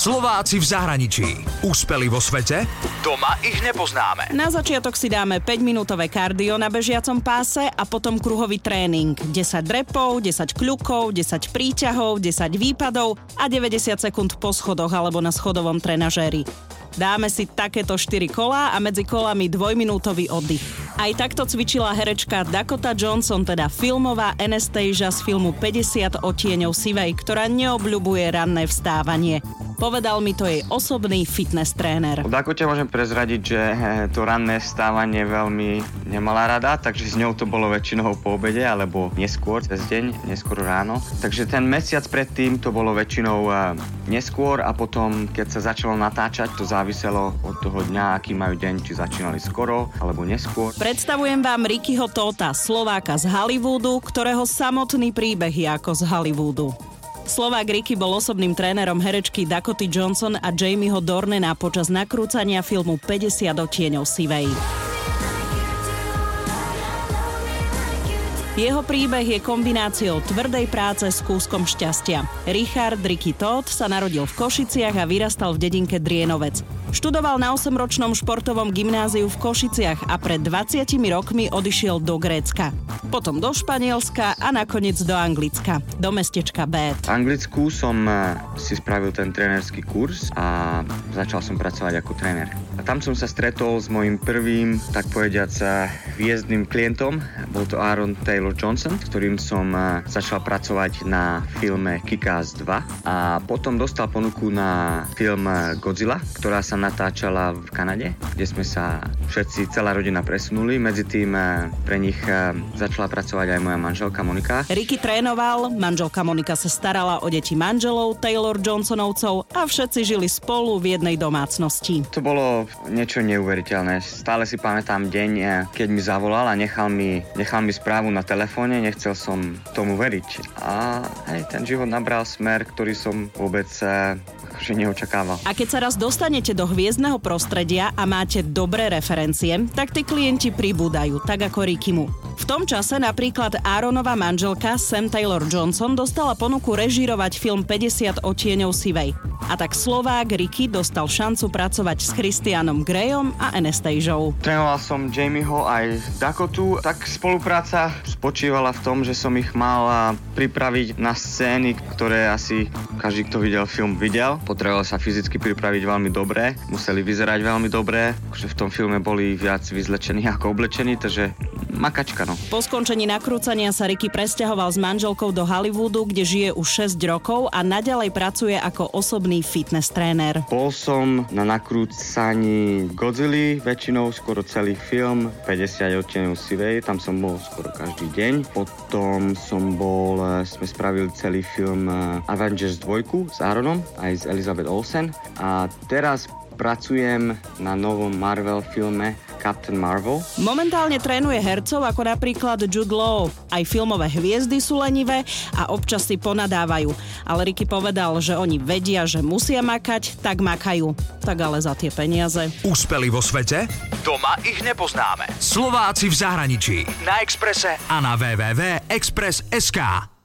Slováci v zahraničí. Úspeli vo svete? Doma ich nepoznáme. Na začiatok si dáme 5-minútové kardio na bežiacom páse a potom kruhový tréning. 10 drepov, 10 kľukov, 10 príťahov, 10 výpadov a 90 sekúnd po schodoch alebo na schodovom trenažéri. Dáme si takéto 4 kola a medzi kolami dvojminútový oddych. Aj takto cvičila herečka Dakota Johnson, teda filmová Anastasia z filmu 50 otieňov Sivej, ktorá neobľubuje ranné vstávanie. Povedal mi to jej osobný fitness tréner. O Dakote môžem prezradiť, že eh, to ranné vstávanie veľmi nemala rada, takže s ňou to bolo väčšinou po obede alebo neskôr cez deň, neskôr ráno. Takže ten mesiac predtým to bolo väčšinou eh, neskôr a potom, keď sa začalo natáčať, to záviselo od toho dňa, aký majú deň, či začínali skoro alebo neskôr. Predstavujem vám Rickyho Tota, Slováka z Hollywoodu, ktorého samotný príbeh je ako z Hollywoodu. Slovák Ricky bol osobným trénerom herečky Dakoty Johnson a Jamieho Dornena počas nakrúcania filmu 50 otieňov Sivej. Jeho príbeh je kombináciou tvrdej práce s kúskom šťastia. Richard Ricky Todd sa narodil v Košiciach a vyrastal v dedinke Drienovec. Študoval na 8-ročnom športovom gymnáziu v Košiciach a pred 20 rokmi odišiel do Grécka. Potom do Španielska a nakoniec do Anglicka, do mestečka Bét. V Anglicku som eh, si spravil ten trénerský kurz a začal som pracovať ako tréner. A tam som sa stretol s mojim prvým, tak povediac, eh, hviezdnym klientom. Bol to Aaron Taylor Johnson, s ktorým som eh, začal pracovať na filme Kick-Ass 2 a potom dostal ponuku na film Godzilla, ktorá sa natáčala v Kanade, kde sme sa všetci, celá rodina presunuli. Medzi tým pre nich začala pracovať aj moja manželka Monika. Ricky trénoval, manželka Monika sa starala o deti manželov Taylor Johnsonovcov a všetci žili spolu v jednej domácnosti. To bolo niečo neuveriteľné. Stále si pamätám deň, keď mi zavolal a nechal mi, nechal mi správu na telefóne, nechcel som tomu veriť. A hej, ten život nabral smer, ktorý som vôbec akože neočakával. A keď sa raz dostanete do hviezdneho prostredia a máte dobré referencie, tak tí klienti pribúdajú, tak ako Rikimu. V tom čase napríklad Aaronova manželka Sam Taylor Johnson dostala ponuku režírovať film 50 otieňov Sivej. A tak Slovák Ricky dostal šancu pracovať s Christianom Grayom a Anastasiou. Trénoval som Jamieho aj Dakotu, tak spolupráca spočívala v tom, že som ich mal pripraviť na scény, ktoré asi každý, kto videl film, videl. Potreboval sa fyzicky pripraviť veľmi dobre, museli vyzerať veľmi dobre, že v tom filme boli viac vyzlečení ako oblečení, takže makačka, no. Po skončení nakrúcania sa Ricky presťahoval s manželkou do Hollywoodu, kde žije už 6 rokov a naďalej pracuje ako osobný fitness tréner. Bol som na nakrúcaní Godzilla, väčšinou skoro celý film, 50 odteňov sivej, tam som bol skoro každý deň. Potom som bol, eh, sme spravili celý film eh, Avengers 2 s Aaronom, aj s Elizabeth Olsen. A teraz pracujem na novom Marvel filme Captain Marvel. Momentálne trénuje hercov ako napríklad Jude Law. Aj filmové hviezdy sú lenivé a občas si ponadávajú. Ale Ricky povedal, že oni vedia, že musia makať, tak makajú. Tak ale za tie peniaze. Úspeli vo svete? Doma ich nepoznáme. Slováci v zahraničí. Na Exprese a na www.express.sk.